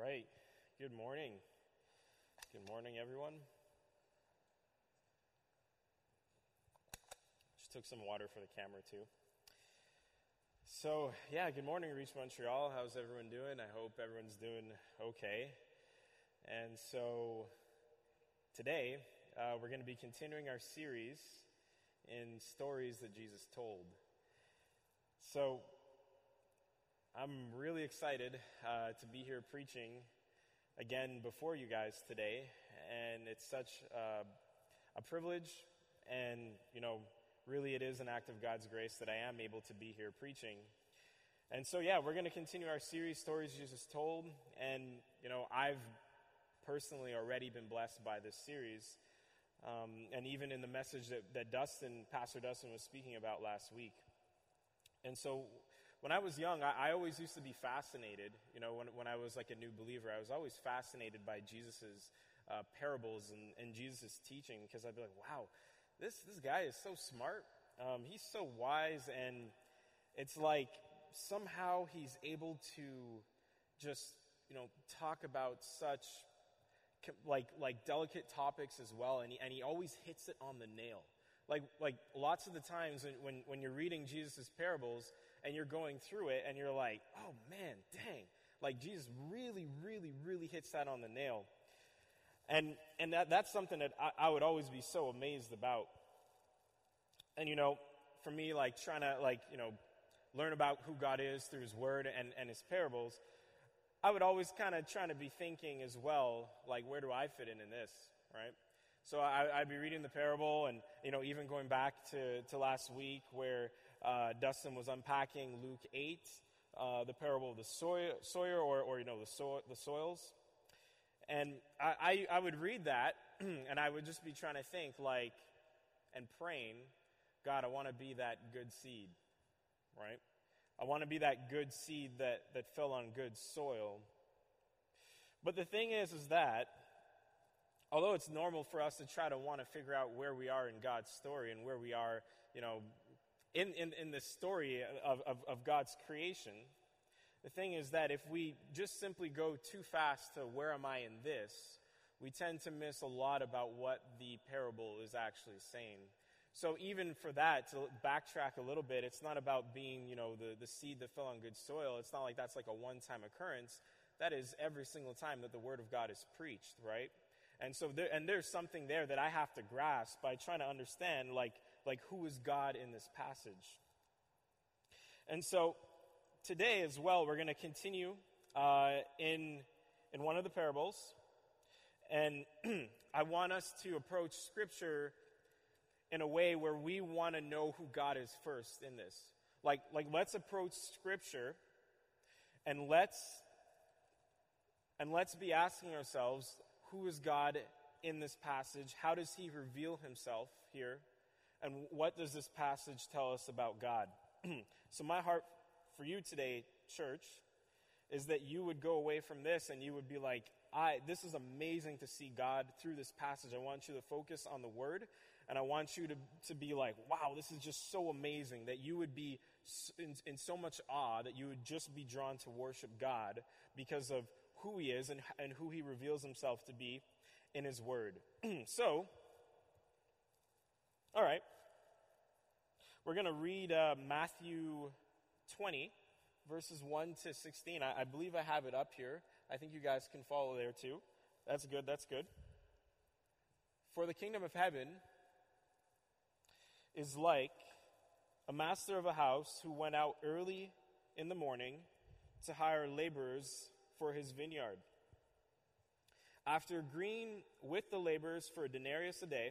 right. Good morning. Good morning, everyone. Just took some water for the camera, too. So, yeah, good morning, Reach Montreal. How's everyone doing? I hope everyone's doing okay. And so, today, uh, we're going to be continuing our series in stories that Jesus told. So, I'm really excited uh, to be here preaching again before you guys today, and it's such a privilege, and you know, really it is an act of God's grace that I am able to be here preaching. And so, yeah, we're going to continue our series, Stories Jesus Told, and you know, I've personally already been blessed by this series. Um, and even in the message that, that Dustin, Pastor Dustin, was speaking about last week. And so, when I was young, I, I, always used to be fascinated. You know, when, when I was like a new believer, I was always fascinated by Jesus's uh, parables and, and Jesus' teaching because I'd be like, wow, this, this guy is so smart. Um, he's so wise. And it's like somehow he's able to just, you know, talk about such like, like delicate topics as well. And he, and he always hits it on the nail. Like, like lots of the times when, when you're reading Jesus' parables, and you're going through it and you're like, oh man, dang. Like Jesus really, really, really hits that on the nail. And, and that, that's something that I, I would always be so amazed about. And you know, for me, like trying to like, you know, learn about who God is through his word and, and his parables, I would always kind of trying to be thinking as well, like, where do I fit in in this, right? So I, would be reading the parable and, you know, even going back to, to last week where uh, Dustin was unpacking Luke 8, uh, the parable of the sower or, or, you know, the, so, the soils. And I, I, I would read that and I would just be trying to think like, and praying, God, I want to be that good seed, right? I want to be that good seed that, that fell on good soil. But the thing is, is that although it's normal for us to try to want to figure out where we are in God's story and where we are, you know, in, in, in the story of, of, of God's creation, the thing is that if we just simply go too fast to where am I in this, we tend to miss a lot about what the parable is actually saying. So even for that, to backtrack a little bit, it's not about being, you know, the, the seed that fell on good soil. It's not like that's like a one-time occurrence. That is every single time that the word of God is preached, right? And so there, and there's something there that I have to grasp by trying to understand, like, like who is God in this passage. And so today as well, we're going to continue uh, in, in one of the parables. And I want us to approach Scripture in a way where we want to know who God is first in this. Like, like let's approach Scripture and let's and let's be asking ourselves, who is God in this passage? How does he reveal himself here? And what does this passage tell us about God? so, my heart for you today, church, is that you would go away from this and you would be like, I, this is amazing to see God through this passage. I want you to focus on the word and I want you to, to be like, wow, this is just so amazing that you would be in, in so much awe that you would just be drawn to worship God because of who he is and, and who he reveals himself to be in his word. so, all right. We're going to read uh, Matthew 20, verses 1 to 16. I, I believe I have it up here. I think you guys can follow there too. That's good, that's good. For the kingdom of heaven is like a master of a house who went out early in the morning to hire laborers for his vineyard. After agreeing with the laborers for a denarius a day,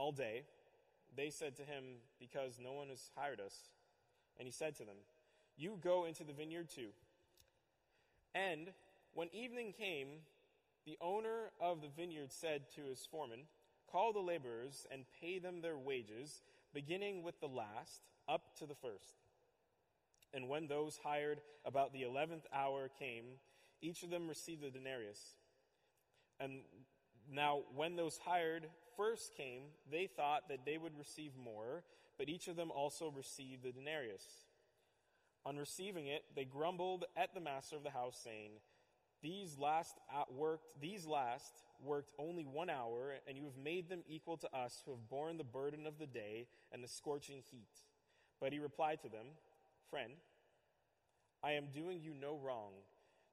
all day? They said to him, Because no one has hired us. And he said to them, You go into the vineyard too. And when evening came, the owner of the vineyard said to his foreman, Call the laborers and pay them their wages, beginning with the last up to the first. And when those hired about the eleventh hour came, each of them received a denarius. And now, when those hired first came, they thought that they would receive more, but each of them also received the denarius. On receiving it, they grumbled at the master of the house, saying, These last worked, these last worked only one hour, and you have made them equal to us who have borne the burden of the day and the scorching heat. But he replied to them, Friend, I am doing you no wrong.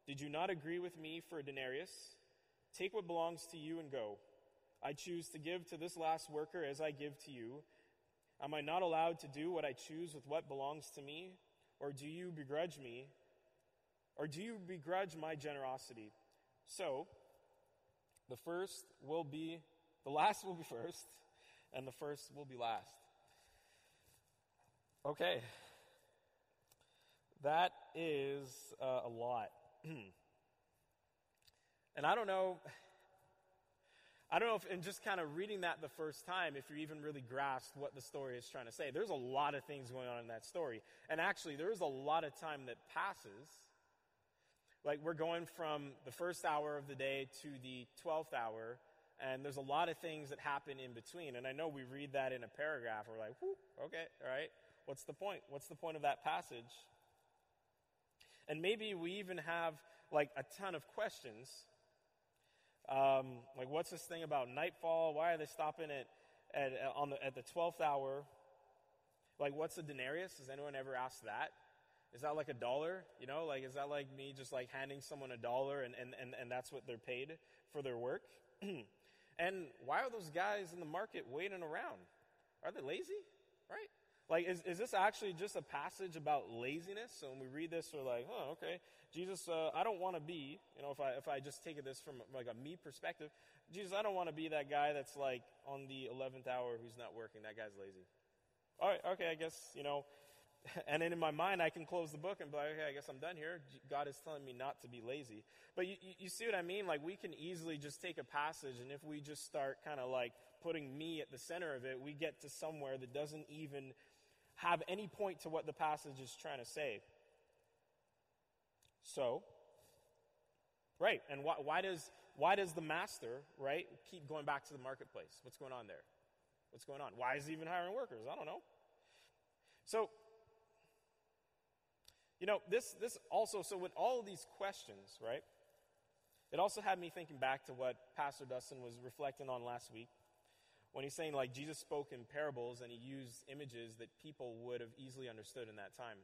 Did you not agree with me for a denarius? Take what belongs to you and go. I choose to give to this last worker as I give to you. Am I not allowed to do what I choose with what belongs to me? Or do you begrudge me? Or do you begrudge my generosity? So, the first will be, the last will be first, and the first will be last. Okay. That is uh, a lot. and I don't know. I don't know if, in just kind of reading that the first time, if you even really grasped what the story is trying to say. There's a lot of things going on in that story. And actually, there's a lot of time that passes. Like, we're going from the first hour of the day to the 12th hour, and there's a lot of things that happen in between. And I know we read that in a paragraph. We're like, okay, all right. What's the point? What's the point of that passage? And maybe we even have like a ton of questions um, like, what's this thing about nightfall? Why are they stopping at, at, on the, at the 12th hour? Like, what's a denarius? Has anyone ever asked that? Is that like a dollar? You know, like, is that like me just like handing someone a dollar and, and, and, and that's what they're paid for their work? and why are those guys in the market waiting around? Are they lazy? Right? Like, is, is this actually just a passage about laziness? So when we read this, we're like, oh, okay. Jesus, uh, I don't want to be, you know, if I, if I just take this from like a me perspective, Jesus, I don't want to be that guy that's like on the 11th hour who's not working. That guy's lazy. All right, okay, I guess, you know, and then in my mind, I can close the book and be like, okay, I guess I'm done here. God is telling me not to be lazy. But you, you, see what I mean? Like, we can easily just take a passage, and if we just start kind of like putting me at the center of it, we get to somewhere that doesn't even have any point to what the passage is trying to say. So, right, and why, why, does, why does the master, right, keep going back to the marketplace? What's going on there? What's going on? Why is he even hiring workers? I don't know. So, you know, this, this also, so with all of these questions, right, it also had me thinking back to what Pastor Dustin was reflecting on last week when he's saying like Jesus spoke in parables and he used images that people would have easily understood in that time.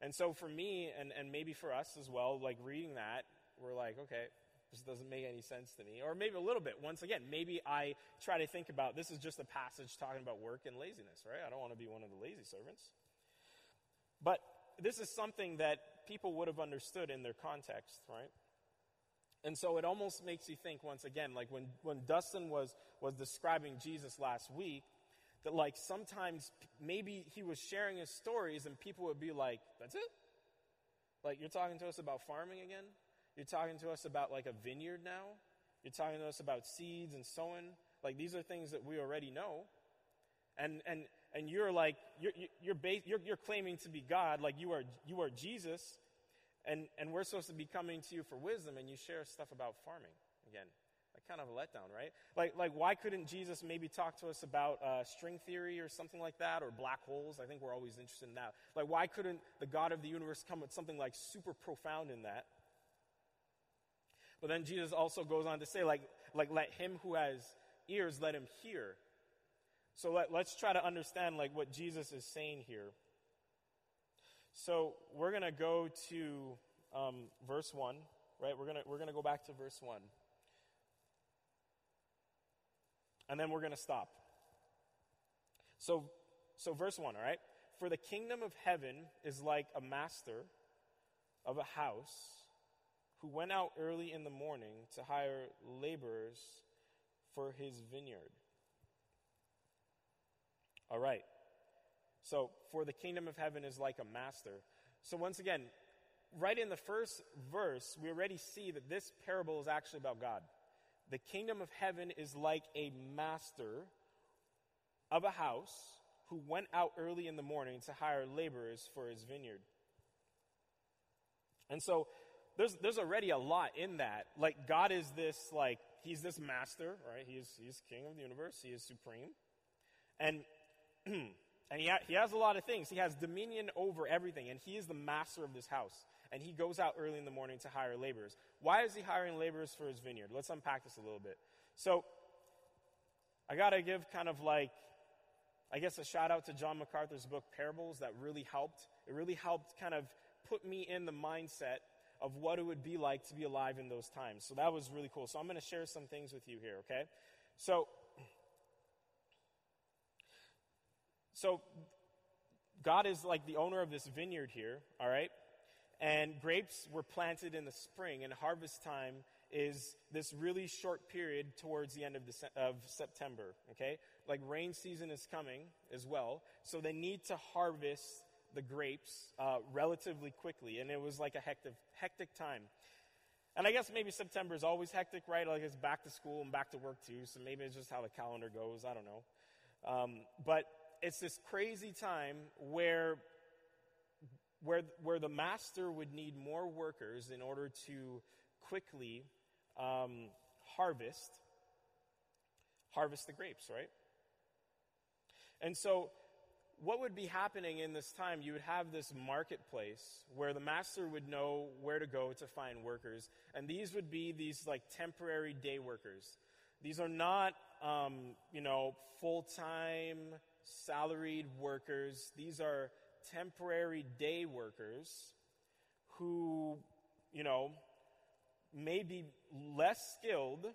And so for me, and, and maybe for us as well, like reading that, we're like, okay, this doesn't make any sense to me. Or maybe a little bit. Once again, maybe I try to think about this is just a passage talking about work and laziness, right? I don't want to be one of the lazy servants. But this is something that people would have understood in their context, right? And so it almost makes you think once again, like when, when Dustin was, was describing Jesus last week, that like sometimes maybe he was sharing his stories and people would be like, that's it? Like you're talking to us about farming again? You're talking to us about like a vineyard now? You're talking to us about seeds and sowing? Like these are things that we already know. And, and, and you're like, you're, you're, you're, you're claiming to be God, like you are, you are Jesus, and, and we're supposed to be coming to you for wisdom, and you share stuff about farming again. Like kind of a letdown, right? Like, like why couldn't Jesus maybe talk to us about uh, string theory or something like that, or black holes? I think we're always interested in that. Like, why couldn't the God of the universe come with something like super profound in that? But then Jesus also goes on to say, like, like let him who has ears let him hear. So let, let's try to understand like what Jesus is saying here. So we're going to go to um, verse 1, right? We're going we're going to go back to verse 1. And then we're going to stop. So, so, verse 1, all right? For the kingdom of heaven is like a master of a house who went out early in the morning to hire laborers for his vineyard. All right. So, for the kingdom of heaven is like a master. So, once again, right in the first verse, we already see that this parable is actually about God. The kingdom of heaven is like a master of a house who went out early in the morning to hire laborers for his vineyard. And so there's, there's already a lot in that. Like, God is this, like, he's this master, right? He is, he's king of the universe, he is supreme. And, and he, ha- he has a lot of things. He has dominion over everything, and he is the master of this house. And he goes out early in the morning to hire laborers. Why is he hiring laborers for his vineyard? Let's unpack this a little bit. So, I got to give kind of like, I guess, a shout out to John MacArthur's book, Parables, that really helped. It really helped kind of put me in the mindset of what it would be like to be alive in those times. So that was really cool. So I'm going to share some things with you here, okay? So, so God is like the owner of this vineyard here, all right? And grapes were planted in the spring, and harvest time is this really short period towards the end of, the, of September, okay? Like rain season is coming as well, so they need to harvest the grapes uh, relatively quickly, and it was like a hectic, hectic time. And I guess maybe September is always hectic, right? Like it's back to school and back to work too, so maybe it's just how the calendar goes. I don't know. Um, but it's this crazy time where, where, where the master would need more workers in order to quickly um, harvest harvest the grapes, right? And so what would be happening in this time? You would have this marketplace where the master would know where to go to find workers, and these would be these like temporary day workers. These are not, um, you know, full time salaried workers. These are temporary day workers who, you know, may be less skilled.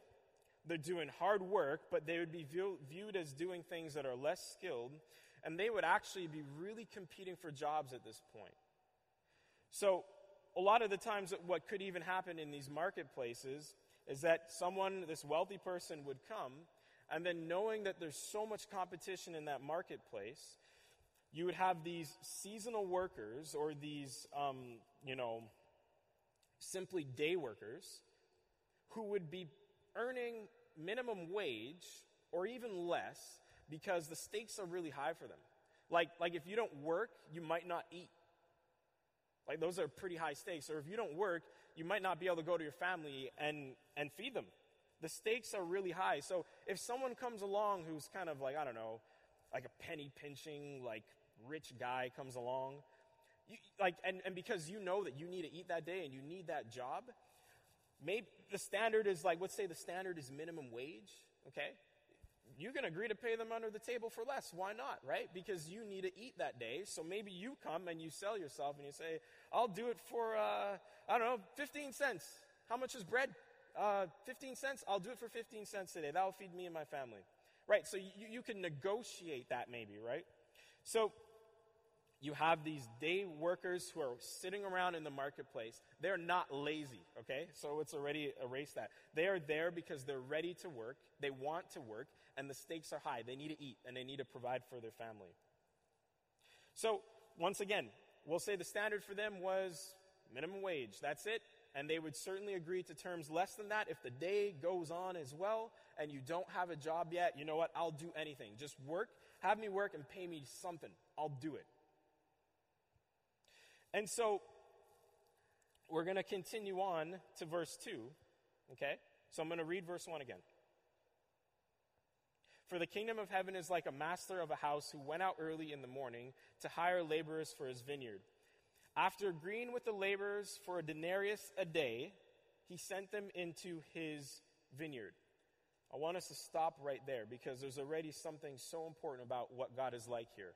They're doing hard work, but they would be view- viewed as doing things that are less skilled and they would actually be really competing for jobs at this point. So, a lot of the times, what could even happen in these marketplaces is that someone, this wealthy person, would come, and then knowing that there's so much competition in that marketplace, you would have these seasonal workers or these, um, you know, simply day workers who would be earning minimum wage or even less because the stakes are really high for them. Like, like if you don't work, you might not eat. Like those are pretty high stakes. Or if you don't work, you might not be able to go to your family and, and feed them. The stakes are really high. So if someone comes along who's kind of like, I don't know, like a penny pinching, like rich guy comes along, you, like, and, and because you know that you need to eat that day and you need that job, maybe the standard is like, let's say the standard is minimum wage, okay? you can agree to pay them under the table for less. Why not, right? Because you need to eat that day. So maybe you come and you sell yourself and you say, I'll do it for, uh, I don't know, 15 cents. How much is bread? Uh, 15 cents? I'll do it for 15 cents today. That'll feed me and my family. Right? So you, you can negotiate that maybe, right? So you have these day workers who are sitting around in the marketplace. They're not lazy, okay? So it's already erased that. They are there because they're ready to work, they want to work, and the stakes are high. They need to eat and they need to provide for their family. So, once again, we'll say the standard for them was minimum wage. That's it. And they would certainly agree to terms less than that. If the day goes on as well and you don't have a job yet, you know what? I'll do anything. Just work, have me work, and pay me something. I'll do it. And so we're going to continue on to verse 2. Okay? So I'm going to read verse 1 again. For the kingdom of heaven is like a master of a house who went out early in the morning to hire laborers for his vineyard. After agreeing with the laborers for a denarius a day, he sent them into his vineyard. I want us to stop right there because there's already something so important about what God is like here.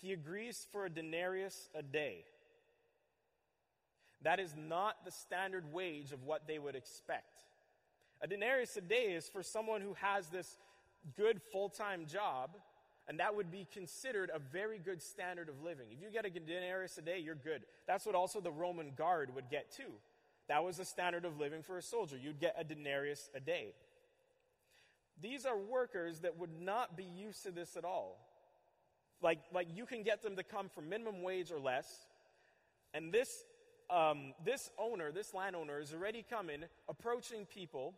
He agrees for a denarius a day. That is not the standard wage of what they would expect. A denarius a day is for someone who has this good full time job, and that would be considered a very good standard of living. If you get a denarius a day, you're good. That's what also the Roman guard would get too. That was the standard of living for a soldier. You'd get a denarius a day. These are workers that would not be used to this at all. Like, like you can get them to come for minimum wage or less, And this, um, this owner, this landowner, is already coming, approaching people,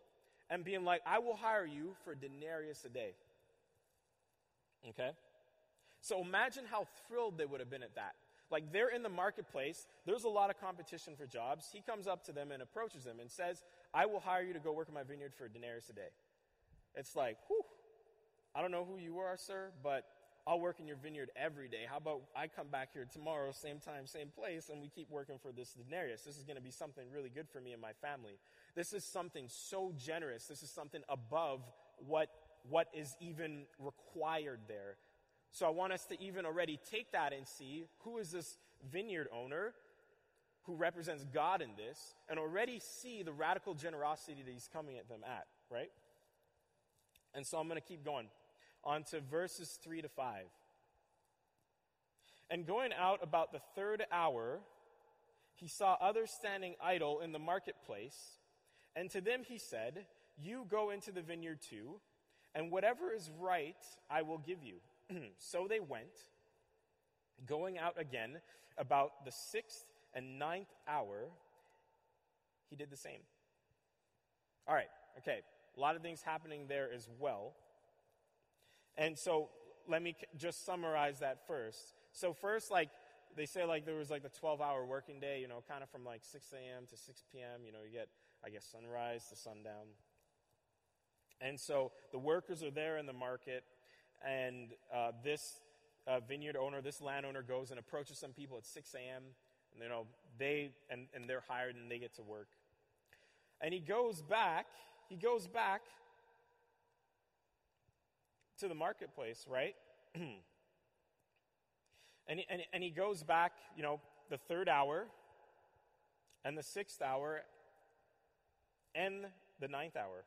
and being like, I will hire you for a denarius a day. Okay? So imagine how thrilled they would have been at that. Like they're in the marketplace, there's a lot of competition for jobs. He comes up to them and approaches them and says, I will hire you to go work in my vineyard for a denarius a day. It's like, whew, I don't know who you are, sir, but I'll work in your vineyard every day. How about I come back here tomorrow, same time, same place, and we keep working for this denarius? This is going to be something really good for me and my family. This is something so generous. This is something above what, what is even required there. So I want us to even already take that and see who is this vineyard owner who represents God in this, and already see the radical generosity that he's coming at them at, right? And so I'm going to keep going on to verses 3 to 5. And going out about the third hour, he saw others standing idle in the marketplace. And to them he said, You go into the vineyard too, and whatever is right I will give you. so they went, going out again about the sixth and ninth hour. He did the same. All right, okay. A lot of things happening there as well. And so let me just summarize that first. So first, like they say, like there was like the 12-hour working day, you know, kind of from like 6 a.m. to 6 p.m. You know, you get, I guess, sunrise to sundown. And so the workers are there in the market, and uh, this uh, vineyard owner, this landowner, goes and approaches some people at 6 a.m. And, you know, they and, and they're hired and they get to work. And he goes back. He goes back to the marketplace, right? and, he, and, and he goes back, you know, the third hour and the sixth hour and the ninth hour.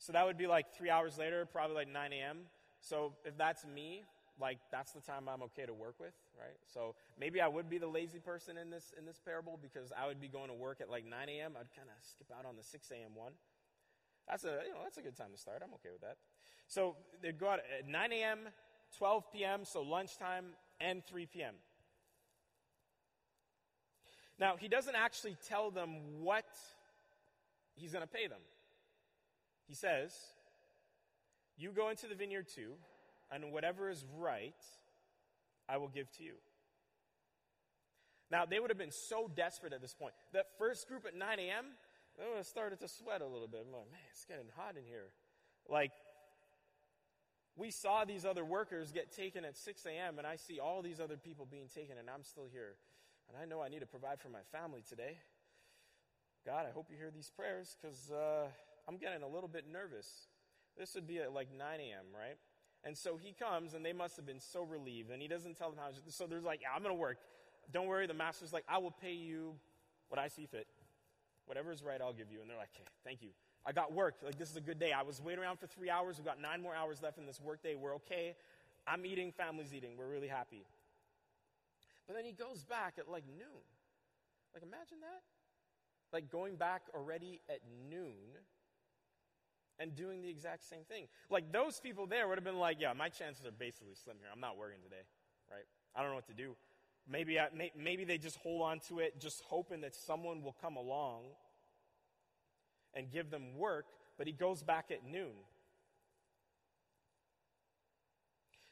So that would be like three hours later, probably like 9 a.m. So if that's me, like that's the time I'm okay to work with, right? So maybe I would be the lazy person in this in this parable because I would be going to work at like 9 a.m. I'd kind of skip out on the 6 a.m. one. That's a, you know, that's a good time to start. I'm okay with that. So they go out at 9 a.m., 12 p.m., so lunchtime, and 3 p.m. Now, he doesn't actually tell them what he's going to pay them. He says, You go into the vineyard too, and whatever is right, I will give to you. Now, they would have been so desperate at this point. That first group at 9 a.m., Oh, I started to sweat a little bit. I'm like, man, it's getting hot in here. Like, we saw these other workers get taken at 6 a.m., and I see all these other people being taken, and I'm still here. And I know I need to provide for my family today. God, I hope you hear these prayers because uh, I'm getting a little bit nervous. This would be at like 9 a.m., right? And so he comes, and they must have been so relieved. And he doesn't tell them how. So there's like, yeah, I'm going to work. Don't worry. The master's like, I will pay you what I see fit. Whatever is right, I'll give you. And they're like, okay, thank you. I got work. Like, this is a good day. I was waiting around for three hours. We've got nine more hours left in this work day. We're okay. I'm eating, family's eating. We're really happy. But then he goes back at like noon. Like, imagine that. Like, going back already at noon and doing the exact same thing. Like, those people there would have been like, yeah, my chances are basically slim here. I'm not working today, right? I don't know what to do. Maybe, I, may, maybe they just hold on to it, just hoping that someone will come along and give them work, but he goes back at noon.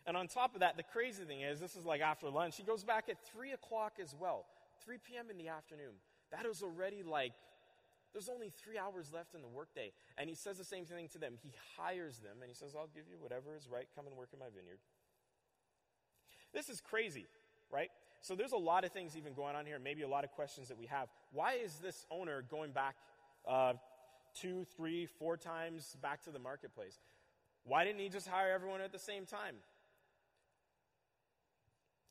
And on top of that, the crazy thing is, this is like after lunch, he goes back at 3 o'clock as well, 3 p.m. in the afternoon. That is already like, there's only three hours left in the workday. And he says the same thing to them. He hires them and he says, I'll give you whatever is right. Come and work in my vineyard. This is crazy, right? So there's a lot of things even going on here, maybe a lot of questions that we have. Why is this owner going back uh, two, three, four times back to the marketplace? Why didn't he just hire everyone at the same time?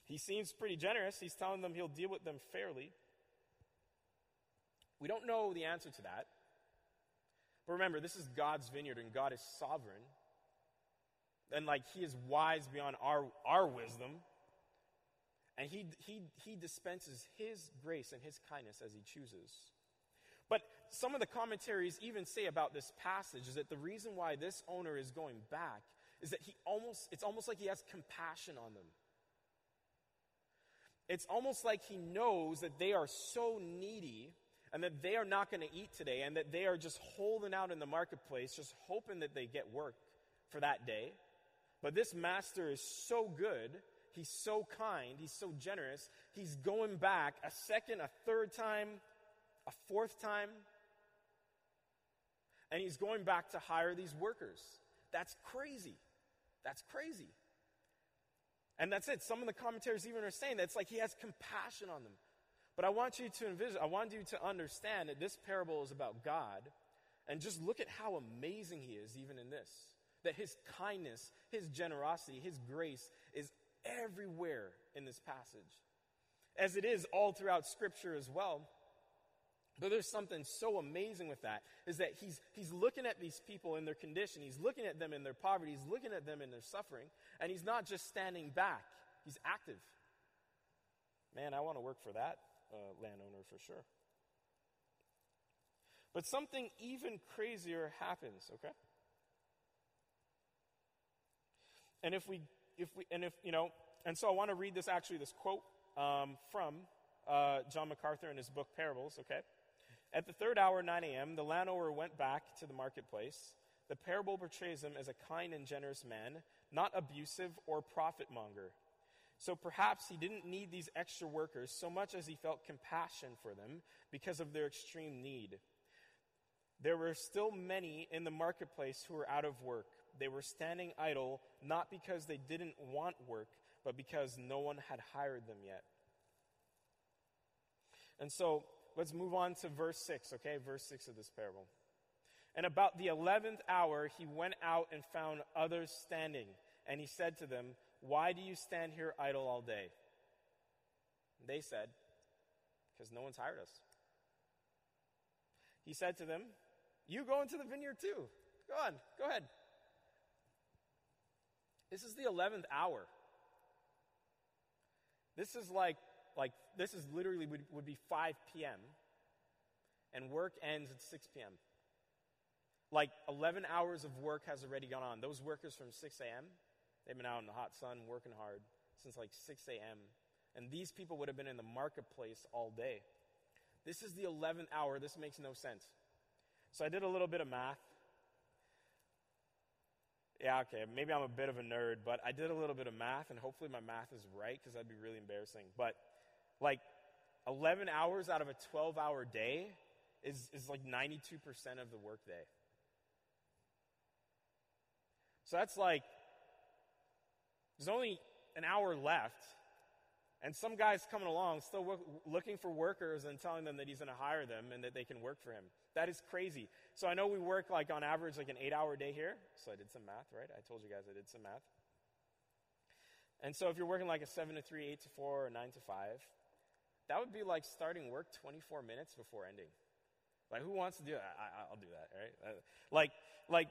He seems pretty generous. He's telling them he'll deal with them fairly. We don't know the answer to that. But remember, this is God's vineyard and God is sovereign. And like he is wise beyond our, our wisdom. And he, he, he dispenses his grace and his kindness as he chooses. But some of the commentaries even say about this passage is that the reason why this owner is going back is that he almost, it's almost like he has compassion on them. it's almost like he knows that they are so needy and that they are not going to eat today and that they are just holding out in the marketplace, just hoping that they get work for that day. But this master is so good. He's so kind. He's so generous. He's going back a second, a third time, a fourth time. And he's going back to hire these workers. That's crazy. That's crazy. And that's it. Some of the commentaries even are saying that it's like he has compassion on them. But I want you to envision, I want you to understand that this parable is about God. And just look at how amazing he is, even in this. That his kindness, his generosity, his grace is everywhere in this passage. As it is all throughout Scripture as well. But there's something so amazing with that is that he's, he's looking at these people in their condition. He's looking at them in their poverty. He's looking at them in their suffering. And he's not just standing back, he's active. Man, I want to work for that uh, landowner for sure. But something even crazier happens, okay? And if we, if we, and if, you know, and so I want to read this actually, this quote um, from uh, John MacArthur in his book Parables, okay? At the third hour, 9 a.m., the landowner went back to the marketplace. The parable portrays him as a kind and generous man, not abusive or profit monger. So perhaps he didn't need these extra workers so much as he felt compassion for them because of their extreme need. There were still many in the marketplace who were out of work. They were standing idle not because they didn't want work, but because no one had hired them yet. And so let's move on to verse 6, okay? Verse 6 of this parable. And about the eleventh hour, he went out and found others standing. And he said to them, Why do you stand here idle all day? They said, Because no one's hired us. He said to them, You go into the vineyard too. Go on, go ahead. This is the 11th hour. This is like like this is literally would, would be 5 p.m. and work ends at 6 p.m. Like 11 hours of work has already gone on. Those workers from 6 a.m., they've been out in the hot sun working hard since like 6 a.m. And these people would have been in the marketplace all day. This is the 11th hour. This makes no sense. So I did a little bit of math. Yeah, okay, maybe I'm a bit of a nerd, but I did a little bit of math, and hopefully my math is right because that'd be really embarrassing. But like 11 hours out of a 12 hour day is, is like 92% of the workday. So that's like, there's only an hour left, and some guy's coming along still w- looking for workers and telling them that he's going to hire them and that they can work for him. That is crazy. So I know we work like on average like an eight hour day here. So I did some math, right? I told you guys I did some math. And so if you're working like a 7 to 3, 8 to 4, or 9 to 5, that would be like starting work 24 minutes before ending. Like, who wants to do that? I, will do that, right? Uh, like, like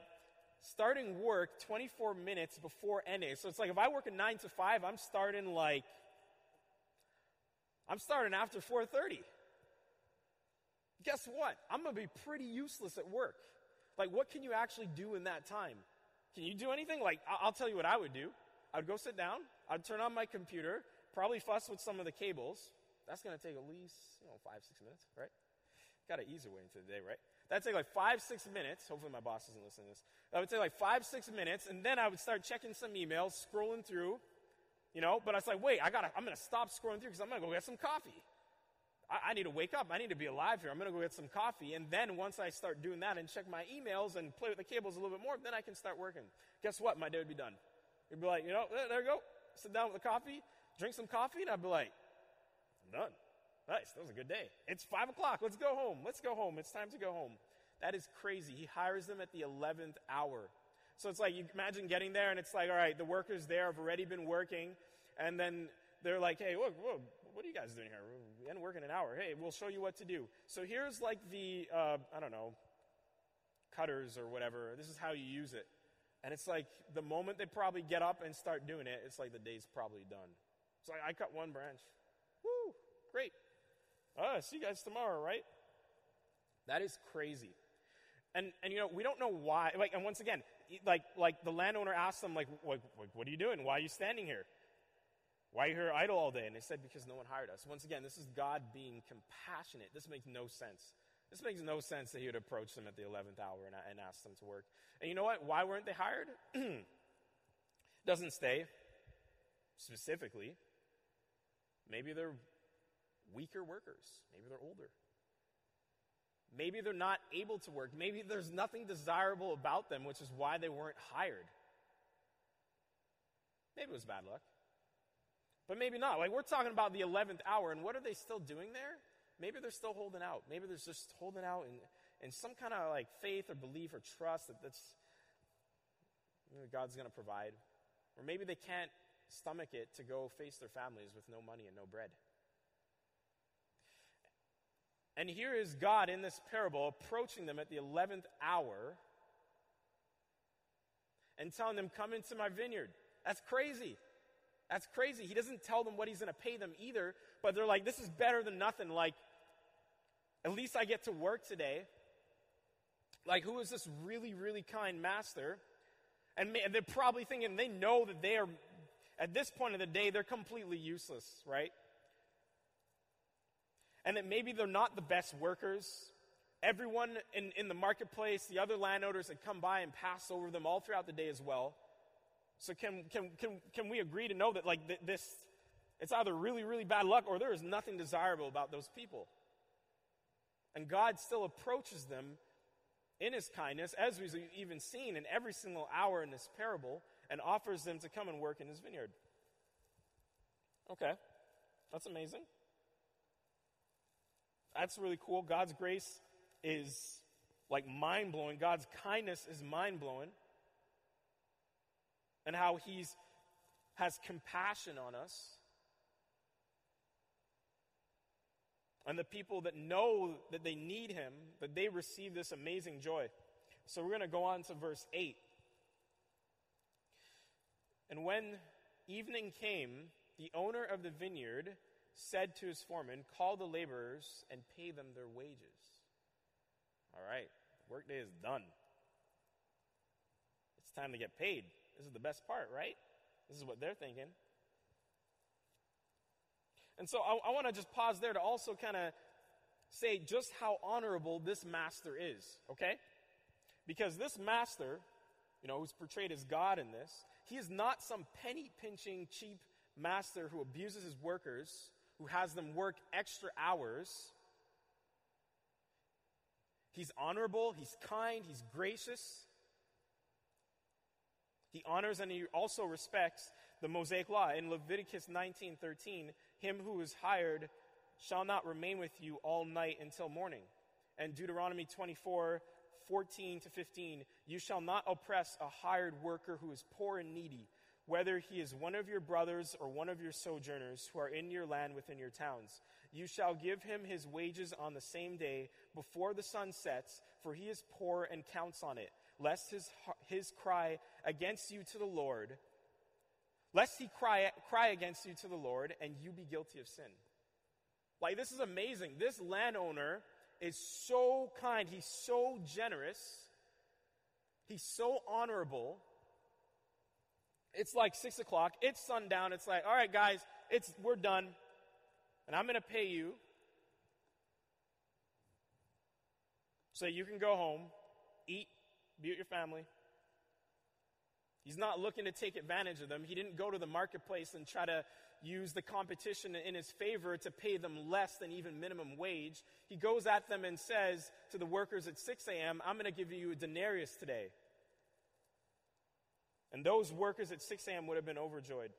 starting work 24 minutes before ending. So it's like if I work a 9 to 5, I'm starting like, I'm starting after 4.30. Guess what? I'm going to be pretty useless at work. Like, what can you actually do in that time? Can you do anything? Like, I'll tell you what I would do. I'd go sit down, I'd turn on my computer, probably fuss with some of the cables, that's going to take at least, you know, five, six minutes, right? Got to ease way into the day, right? That'd take like five, six minutes. Hopefully my boss isn't listening to this. That would take like five, six minutes, and then I would start checking some emails, scrolling through, you know, but I was like, wait, I gotta, I'm gonna stop scrolling through because I'm gonna go get some coffee. I, I, need to wake up. I need to be alive here. I'm gonna go get some coffee. And then once I start doing that and check my emails and play with the cables a little bit more, then I can start working. Guess what? My day would be done. You'd be like, you know, there, you go. Sit down with the coffee, drink some coffee, and I'd be like, I'm done. Nice. That was a good day. It's five o'clock. Let's go home. Let's go home. It's time to go home. That is crazy. He hires them at the 11th hour. So it's like, you imagine getting there and it's like, all right, the workers there have already been working. And then they're like, hey, look, look what are you guys doing here? We haven't working an hour. Hey, we'll show you what to do. So here's like the, uh, I don't know, cutters or whatever. This is how you use it. And it's like the moment they probably get up and start doing it, it's like the day's probably done. So like, I cut one branch. Woo, great. Ah, see you guys tomorrow, right? That is crazy. And, and you know, we don't know why. Like, and once again, like, like the landowner asked them, like, like, what are you doing? Why are you standing here? Why are you here idle all day? And they said, Because no one hired us. Once again, this is God being compassionate. This makes no sense. This makes no sense that he would approach them at the 11th hour and, and ask them to work. And you know what? Why weren't they hired? Doesn't stay specifically. Maybe they're weaker workers. Maybe they're older. Maybe they're not able to work. Maybe there's nothing desirable about them, which is why they weren't hired. Maybe it was bad luck. But maybe not. Like, we're talking about the 11th hour, and what are they still doing there? Maybe they're still holding out. Maybe they're just holding out in, in some kind of like faith or belief or trust that that's, you know, God's going to provide. Or maybe they can't stomach it to go face their families with no money and no bread. And here is God in this parable approaching them at the 11th hour and telling them, Come into my vineyard. That's crazy. That's crazy. He doesn't tell them what he's going to pay them either, but they're like, This is better than nothing. Like, at least I get to work today. Like, who is this really, really kind master? And they're probably thinking, they know that they are, at this point of the day, they're completely useless, right? And that maybe they're not the best workers. Everyone in, in the marketplace, the other landowners that come by and pass over them all throughout the day as well. So, can, can, can, can we agree to know that, like, th- this, it's either really, really bad luck or there is nothing desirable about those people? And God still approaches them in his kindness, as we've even seen in every single hour in this parable, and offers them to come and work in his vineyard. Okay, that's amazing. That's really cool. God's grace is like mind blowing, God's kindness is mind blowing. And how he's has compassion on us. and the people that know that they need him, that they receive this amazing joy. So we're going to go on to verse 8. And when evening came, the owner of the vineyard said to his foreman, Call the laborers and pay them their wages. All right, workday is done. It's time to get paid. This is the best part, right? This is what they're thinking. And so I, I want to just pause there to also kind of say just how honorable this master is, okay? Because this master, you know, who's portrayed as God in this, he is not some penny pinching, cheap master who abuses his workers, who has them work extra hours. He's honorable, he's kind, he's gracious. He honors and he also respects the Mosaic law. In Leviticus 19:13, him who is hired shall not remain with you all night until morning. And Deuteronomy 24, 14 to 15, you shall not oppress a hired worker who is poor and needy, whether he is one of your brothers or one of your sojourners who are in your land within your towns. You shall give him his wages on the same day before the sun sets, for he is poor and counts on it, lest his, his cry against you to the Lord lest he cry, cry against you to the Lord and you be guilty of sin. Like, this is amazing. This landowner is so kind, he's so generous, he's so honorable. It's like six o'clock, it's sundown, it's like, all right, guys, it's, we're done, and I'm going to pay you so you can go home, eat, be with your family, He's not looking to take advantage of them. He didn't go to the marketplace and try to use the competition in his favor to pay them less than even minimum wage. He goes at them and says to the workers at 6 a.m., I'm going to give you a denarius today. And those workers at 6 a.m. would have been overjoyed.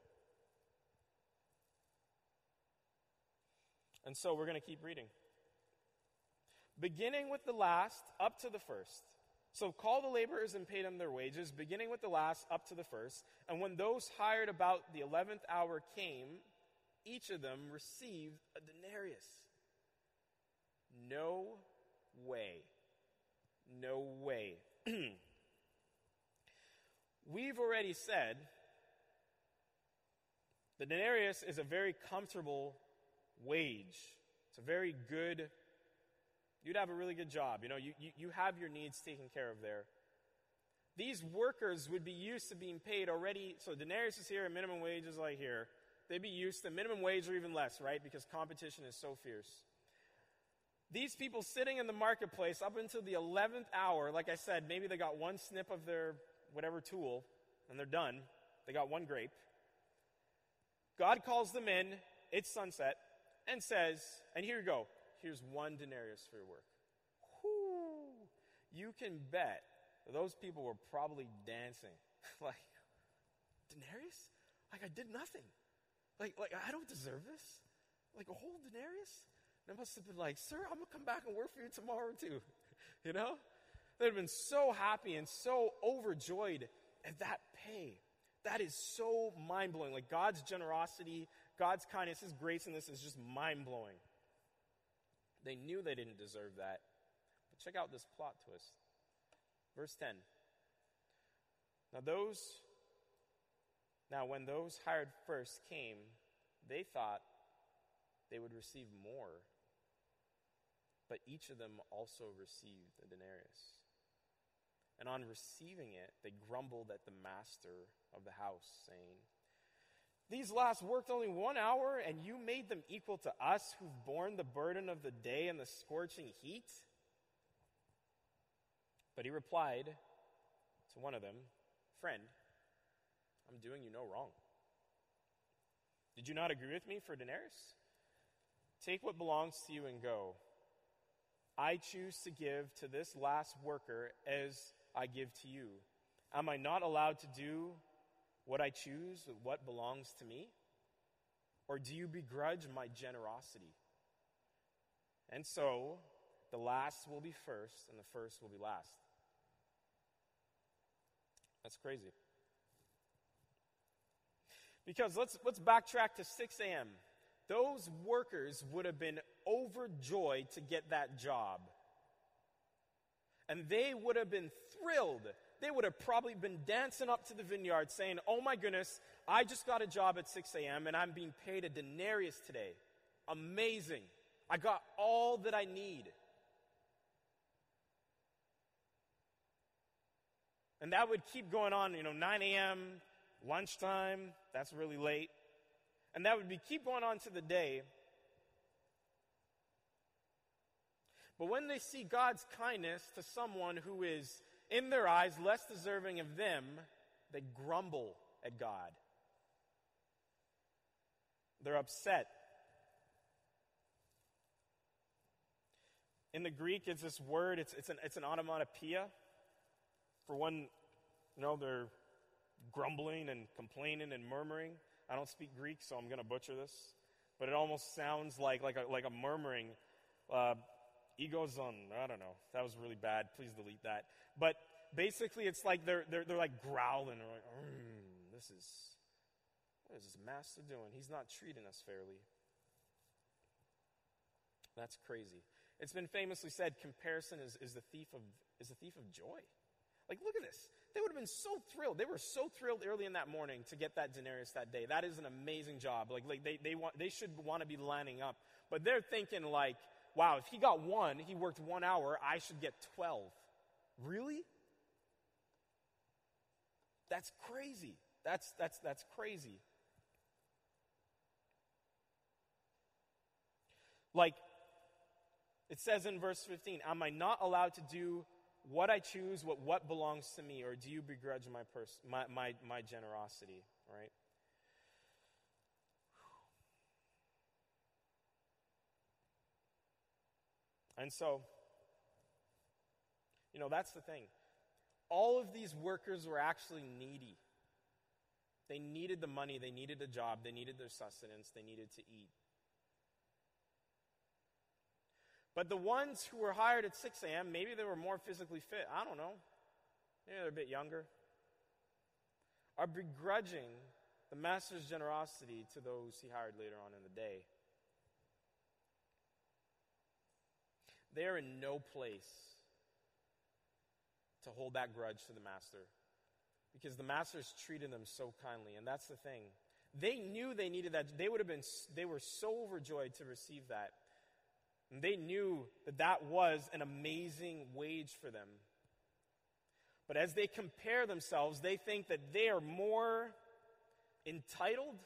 And so we're going to keep reading. Beginning with the last up to the first. So call the laborers and pay them their wages, beginning with the last up to the first. And when those hired about the eleventh hour came, each of them received a denarius. No way. No way. We've already said the denarius is a very comfortable wage. It's a very good You'd have a really good job. You know, you, you, you have your needs taken care of there. These workers would be used to being paid already. So denarius is here, and minimum wage is like here. they'd be used to minimum wage or even less, right? Because competition is so fierce. These people sitting in the marketplace up until the 11th hour, like I said, maybe they got one snip of their whatever tool and they're done. They got one grape. God calls them in, it's sunset, and says, and here you go, here's one denarius for your work. Whoo! You can bet those people were probably dancing. like, denarius? Like, I did nothing. Like, like I don't deserve this. Like, a whole denarius? And They must have been like, Sir, I'm going to come back and work for you tomorrow, too. you know? They'd have been so happy and so overjoyed at that pay. That is so mind blowing. Like God's generosity, God's kindness, His grace in this is just mind blowing. They knew they didn't deserve that. But check out this plot twist. Verse 10. Now, those, now when those hired first came, they thought they would receive more. But each of them also received a denarius. And on receiving it, they grumbled at the master of the house, saying, These last worked only one hour, and you made them equal to us who've borne the burden of the day and the scorching heat? But he replied to one of them, Friend, I'm doing you no wrong. Did you not agree with me for denarius? Take what belongs to you and go. I choose to give to this last worker as I give to you? Am I not allowed to do what I choose what belongs to me? Or do you begrudge my generosity? And so, the last will be first, and the first will be last. That's crazy. Because let's, let's backtrack to 6 a.m. Those workers would have been overjoyed to get that job. And they would have been thrilled. They would have probably been dancing up to the vineyard saying, Oh my goodness, I just got a job at 6 a.m. and I'm being paid a denarius today. Amazing. I got all that I need. And that would keep going on, you know, 9 a.m., lunchtime, that's really late. And that would be keep going on to the day But when they see God's kindness to someone who is, in their eyes, less deserving of them, they grumble at God. They're upset. In the Greek, it's this word, it's, it's, an, it's an onomatopoeia. For one, you know, they're grumbling and complaining and murmuring. I don't speak Greek, so I'm going to butcher this. But it almost sounds like, like, a, like a murmuring. Uh, Egos on, I don't know. That was really bad. Please delete that. But basically, it's like they're, they're, they're like growling. They're like, mm, this is, what is this master doing? He's not treating us fairly. That's crazy. It's been famously said comparison is, is, the thief of, is the thief of joy. Like, look at this. They would have been so thrilled. They were so thrilled early in that morning to get that denarius that day. That is an amazing job. Like, like they, they, want, they should want to be lining up. But they're thinking, like, wow, if he got one, he worked one hour, I should get 12. Really? That's crazy. That's, that's, that's crazy. Like, it says in verse 15, Am I not allowed to do what I choose, what, what belongs to me, or do you begrudge my, pers- my, my, my generosity? Right? And so, you know, that's the thing. All of these workers were actually needy. They needed the money, they needed a job, they needed their sustenance, they needed to eat. But the ones who were hired at 6 a.m., maybe they were more physically fit. I don't know. Maybe they're a bit younger. Are begrudging the master's generosity to those he hired later on in the day. They are in no place to hold that grudge to the master because the master's treated them so kindly. And that's the thing. They knew they needed that. They would have been, they were so overjoyed to receive that. And they knew that that was an amazing wage for them. But as they compare themselves, they think that they are more entitled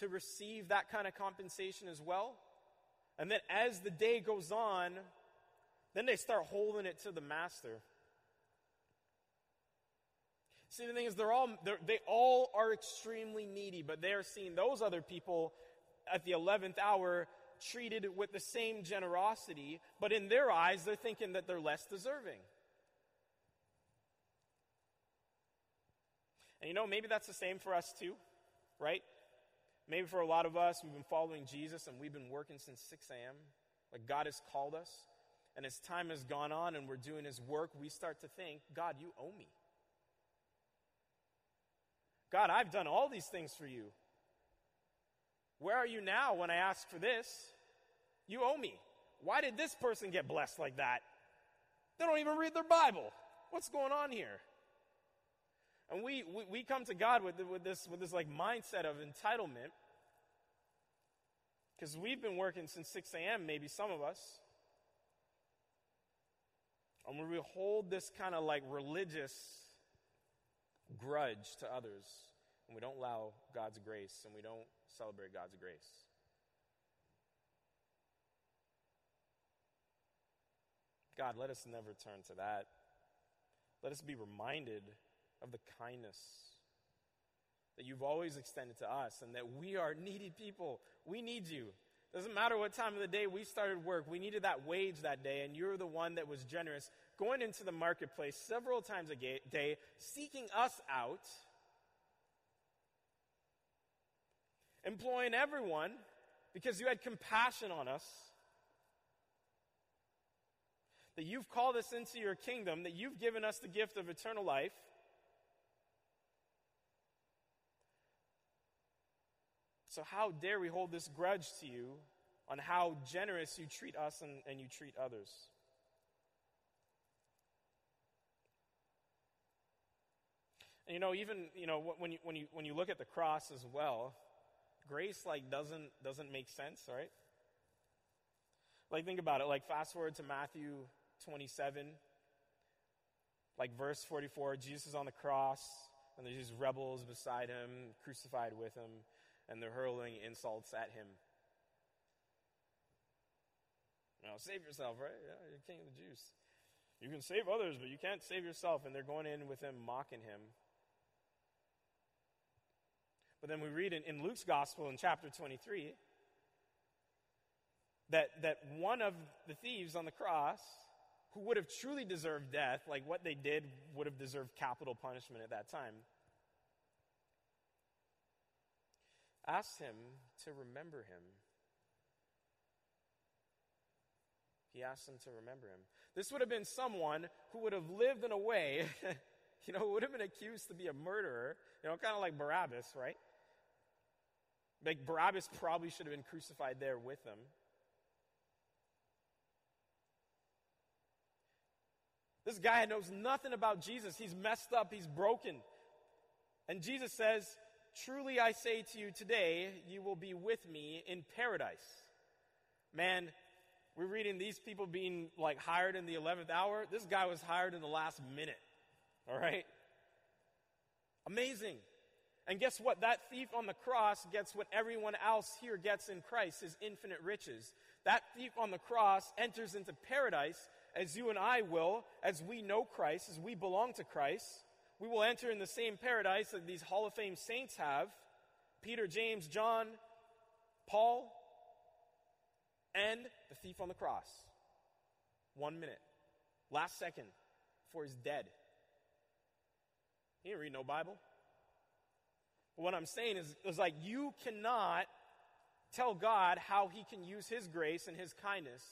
to receive that kind of compensation as well. And then as the day goes on, then they start holding it to the master. See, the thing is, they're all, they're, they all are extremely needy, but they are seeing those other people at the 11th hour treated with the same generosity, but in their eyes, they're thinking that they're less deserving. And you know, maybe that's the same for us too, right? Maybe for a lot of us, we've been following Jesus and we've been working since 6 a.m. Like God has called us. And as time has gone on and we're doing His work, we start to think, God, you owe me. God, I've done all these things for you. Where are you now when I ask for this? You owe me. Why did this person get blessed like that? They don't even read their Bible. What's going on here? And we, we, we come to God with, with this, with this like mindset of entitlement because we've been working since 6 a.m., maybe some of us. And when we hold this kind of like religious grudge to others, and we don't allow God's grace, and we don't celebrate God's grace. God, let us never turn to that. Let us be reminded of the kindness that you've always extended to us and that we are needy people. We need you. Doesn't matter what time of the day we started work, we needed that wage that day, and you're the one that was generous, going into the marketplace several times a day, seeking us out, employing everyone because you had compassion on us that you've called us into your kingdom, that you've given us the gift of eternal life. So, how dare we hold this grudge to you on how generous you treat us and, and you treat others? And you know, even you know when you when you when you look at the cross as well, grace like doesn't doesn't make sense, right? Like think about it. Like fast forward to Matthew 27, like verse 44, Jesus is on the cross, and there's these rebels beside him, crucified with him, and they're hurling insults at him. Now, save yourself, right? Yeah, you're king of the Jews. You can save others, but you can't save yourself. And they're going in with him, mocking him. But then we read in, in Luke's gospel in chapter 23 that, that one of the thieves on the cross who would have truly deserved death, like what they did would have deserved capital punishment at that time, asked him to remember him. He asked him to remember him. This would have been someone who would have lived in a way, you know, would have been accused to be a murderer, you know, kind of like Barabbas, right? Like Barabbas probably should have been crucified there with them. This guy knows nothing about Jesus. He's messed up, he's broken. And Jesus says, Truly I say to you today, you will be with me in paradise. Man, we're reading these people being like hired in the 11th hour. This guy was hired in the last minute. All right? Amazing. And guess what? That thief on the cross gets what everyone else here gets in Christ his infinite riches. That thief on the cross enters into paradise as you and I will, as we know Christ, as we belong to Christ, we will enter in the same paradise that these Hall of Fame saints have Peter, James, John, Paul, and the thief on the cross. One minute, last second before he's dead. He didn't read no Bible. But what I'm saying is, is like you cannot tell God how he can use his grace and his kindness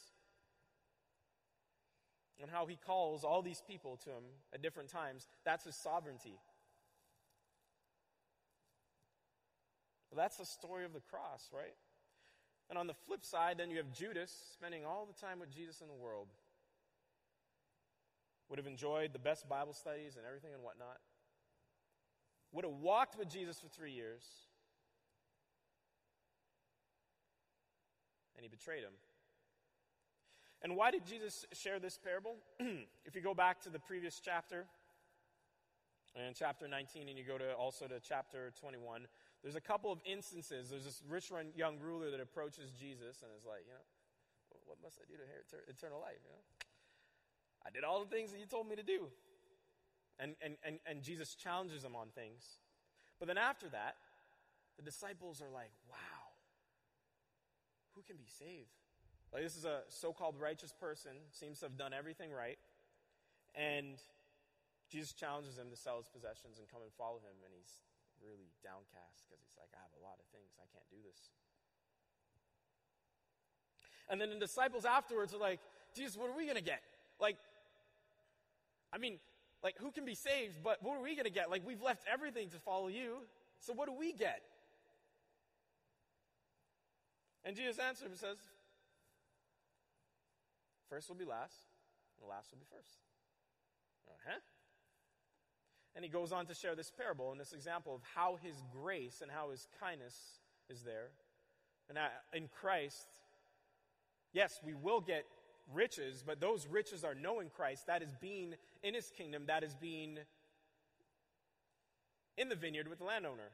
and how he calls all these people to him at different times. That's his sovereignty. Well, that's the story of the cross, right? And on the flip side, then you have Judas spending all the time with Jesus in the world. Would have enjoyed the best Bible studies and everything and whatnot. Would have walked with Jesus for three years. And he betrayed him. And why did Jesus share this parable? if you go back to the previous chapter, in chapter 19, and you go to also to chapter 21, there's a couple of instances. There's this rich young ruler that approaches Jesus and is like, you know, what must I do to inherit eternal life? You know, I did all the things that you told me to do. And, and, and, and Jesus challenges him on things. But then after that, the disciples are like, wow, who can be saved? Like, this is a so called righteous person, seems to have done everything right. And Jesus challenges him to sell his possessions and come and follow him. And he's really downcast because he's like, I have a lot of things. I can't do this. And then the disciples afterwards are like, Jesus, what are we going to get? Like, I mean, like, who can be saved, but what are we going to get? Like, we've left everything to follow you, so what do we get? And Jesus answers and says, First will be last, and last will be first. Uh huh. And he goes on to share this parable and this example of how his grace and how his kindness is there. And in Christ, yes, we will get riches, but those riches are knowing Christ. That is being in his kingdom. That is being in the vineyard with the landowner.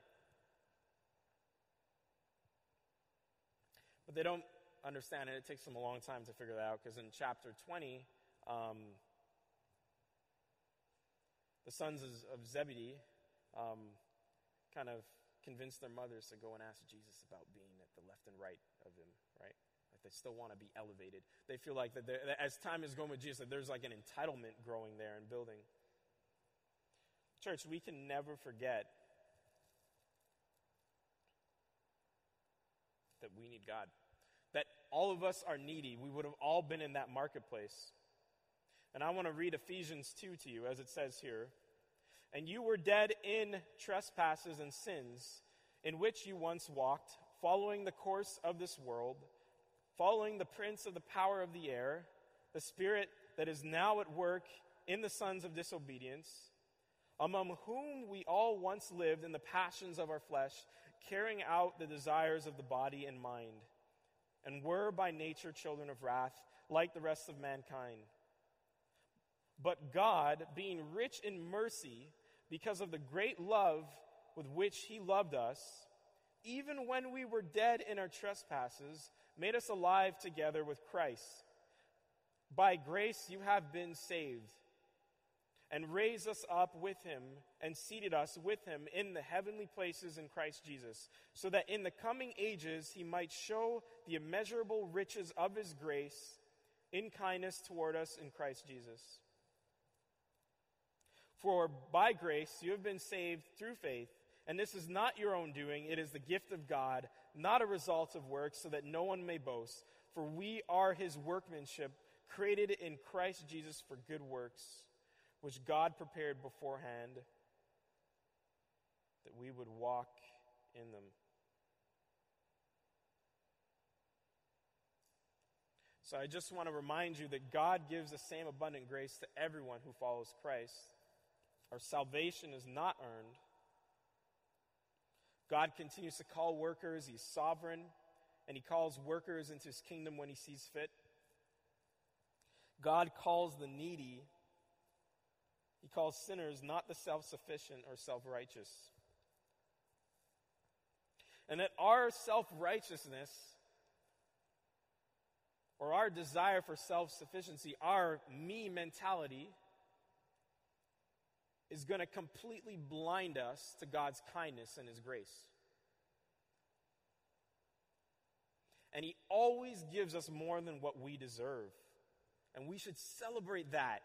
But they don't understand it. It takes them a long time to figure that out because in chapter 20, um, the sons of Zebedee um, kind of convince their mothers to go and ask Jesus about being at the left and right of him, right? Like they still want to be elevated. They feel like that, that as time is going with Jesus, that there's like an entitlement growing there and building. Church, we can never forget that we need God. All of us are needy. We would have all been in that marketplace. And I want to read Ephesians 2 to you, as it says here. And you were dead in trespasses and sins, in which you once walked, following the course of this world, following the prince of the power of the air, the spirit that is now at work in the sons of disobedience, among whom we all once lived in the passions of our flesh, carrying out the desires of the body and mind, and were by nature children of wrath, like the rest of mankind. But God, being rich in mercy, because of the great love with which He loved us, even when we were dead in our trespasses, made us alive together with Christ. By grace you have been saved, and raised us up with Him, and seated us with Him in the heavenly places in Christ Jesus, so that in the coming ages He might show the immeasurable riches of His grace in kindness toward us in Christ Jesus. For by grace you have been saved through faith, and this is not your own doing, it is the gift of God, not a result of works, so that no one may boast. For we are his workmanship, created in Christ Jesus for good works, which God prepared beforehand that we would walk in them. So I just want to remind you that God gives the same abundant grace to everyone who follows Christ. Our salvation is not earned. God continues to call workers, He's sovereign, and He calls workers into His kingdom when He sees fit. God calls the needy, He calls sinners not the self sufficient or self righteous. And that our self righteousness or our desire for self sufficiency, our me mentality, is going to completely blind us to God's kindness and His grace. And He always gives us more than what we deserve. And we should celebrate that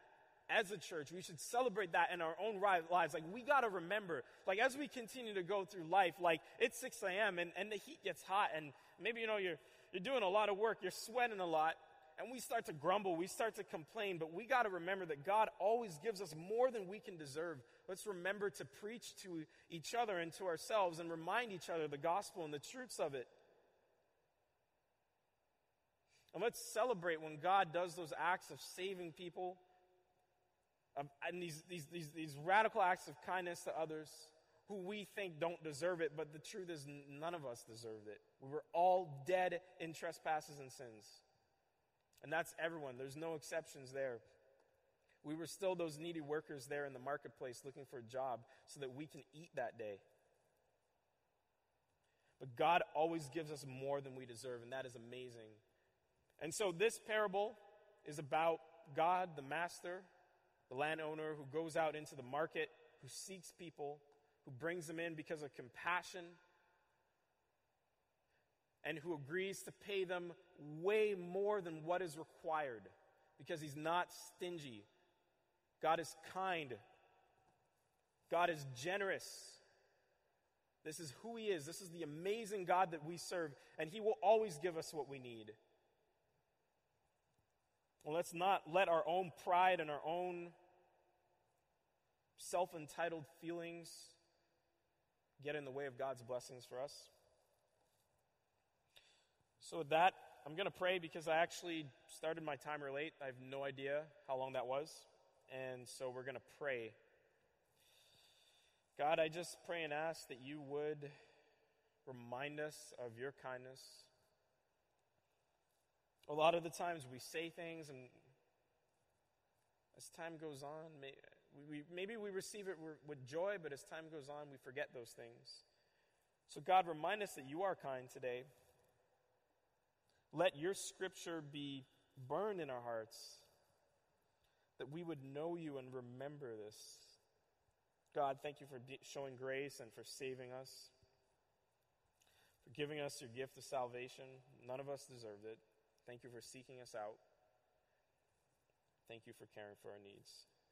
as a church. We should celebrate that in our own lives. Like, we got to remember, like, as we continue to go through life, like, it's 6 a.m. And, and the heat gets hot, and maybe, you know, you're, you're doing a lot of work, you're sweating a lot and we start to grumble, we start to complain, but we got to remember that God always gives us more than we can deserve. Let's remember to preach to each other and to ourselves and remind each other the gospel and the truths of it. And let's celebrate when God does those acts of saving people Um, and these, these, these, these radical acts of kindness to others who we think don't deserve it, but the truth is none of us deserved it. We were all dead in trespasses and sins. And that's everyone, there's no exceptions there. We were still those needy workers there in the marketplace looking for a job so that we can eat that day. But God always gives us more than we deserve, and that is amazing. And so this parable is about God, the master, the landowner who goes out into the market, who seeks people, who brings them in because of compassion, and who agrees to pay them way more than what is required because he's not stingy. God is kind. God is generous. This is who he is. This is the amazing God that we serve, and he will always give us what we need. Well, let's not let our own pride and our own self entitled feelings get in the way of God's blessings for us. So, with that, I'm going to pray because I actually started my timer late. I have no idea how long that was. And so we're going to pray. God, I just pray and ask that you would remind us of your kindness. A lot of the times we say things, and as time goes on, maybe we receive it with joy, but as time goes on, we forget those things. So, God, remind us that you are kind today. Let your scripture be burned in our hearts, that we would know you and remember this. God, thank you for showing grace and for saving us, for giving us your gift of salvation. None of us deserved it. Thank you for seeking us out. Thank you for caring for our needs.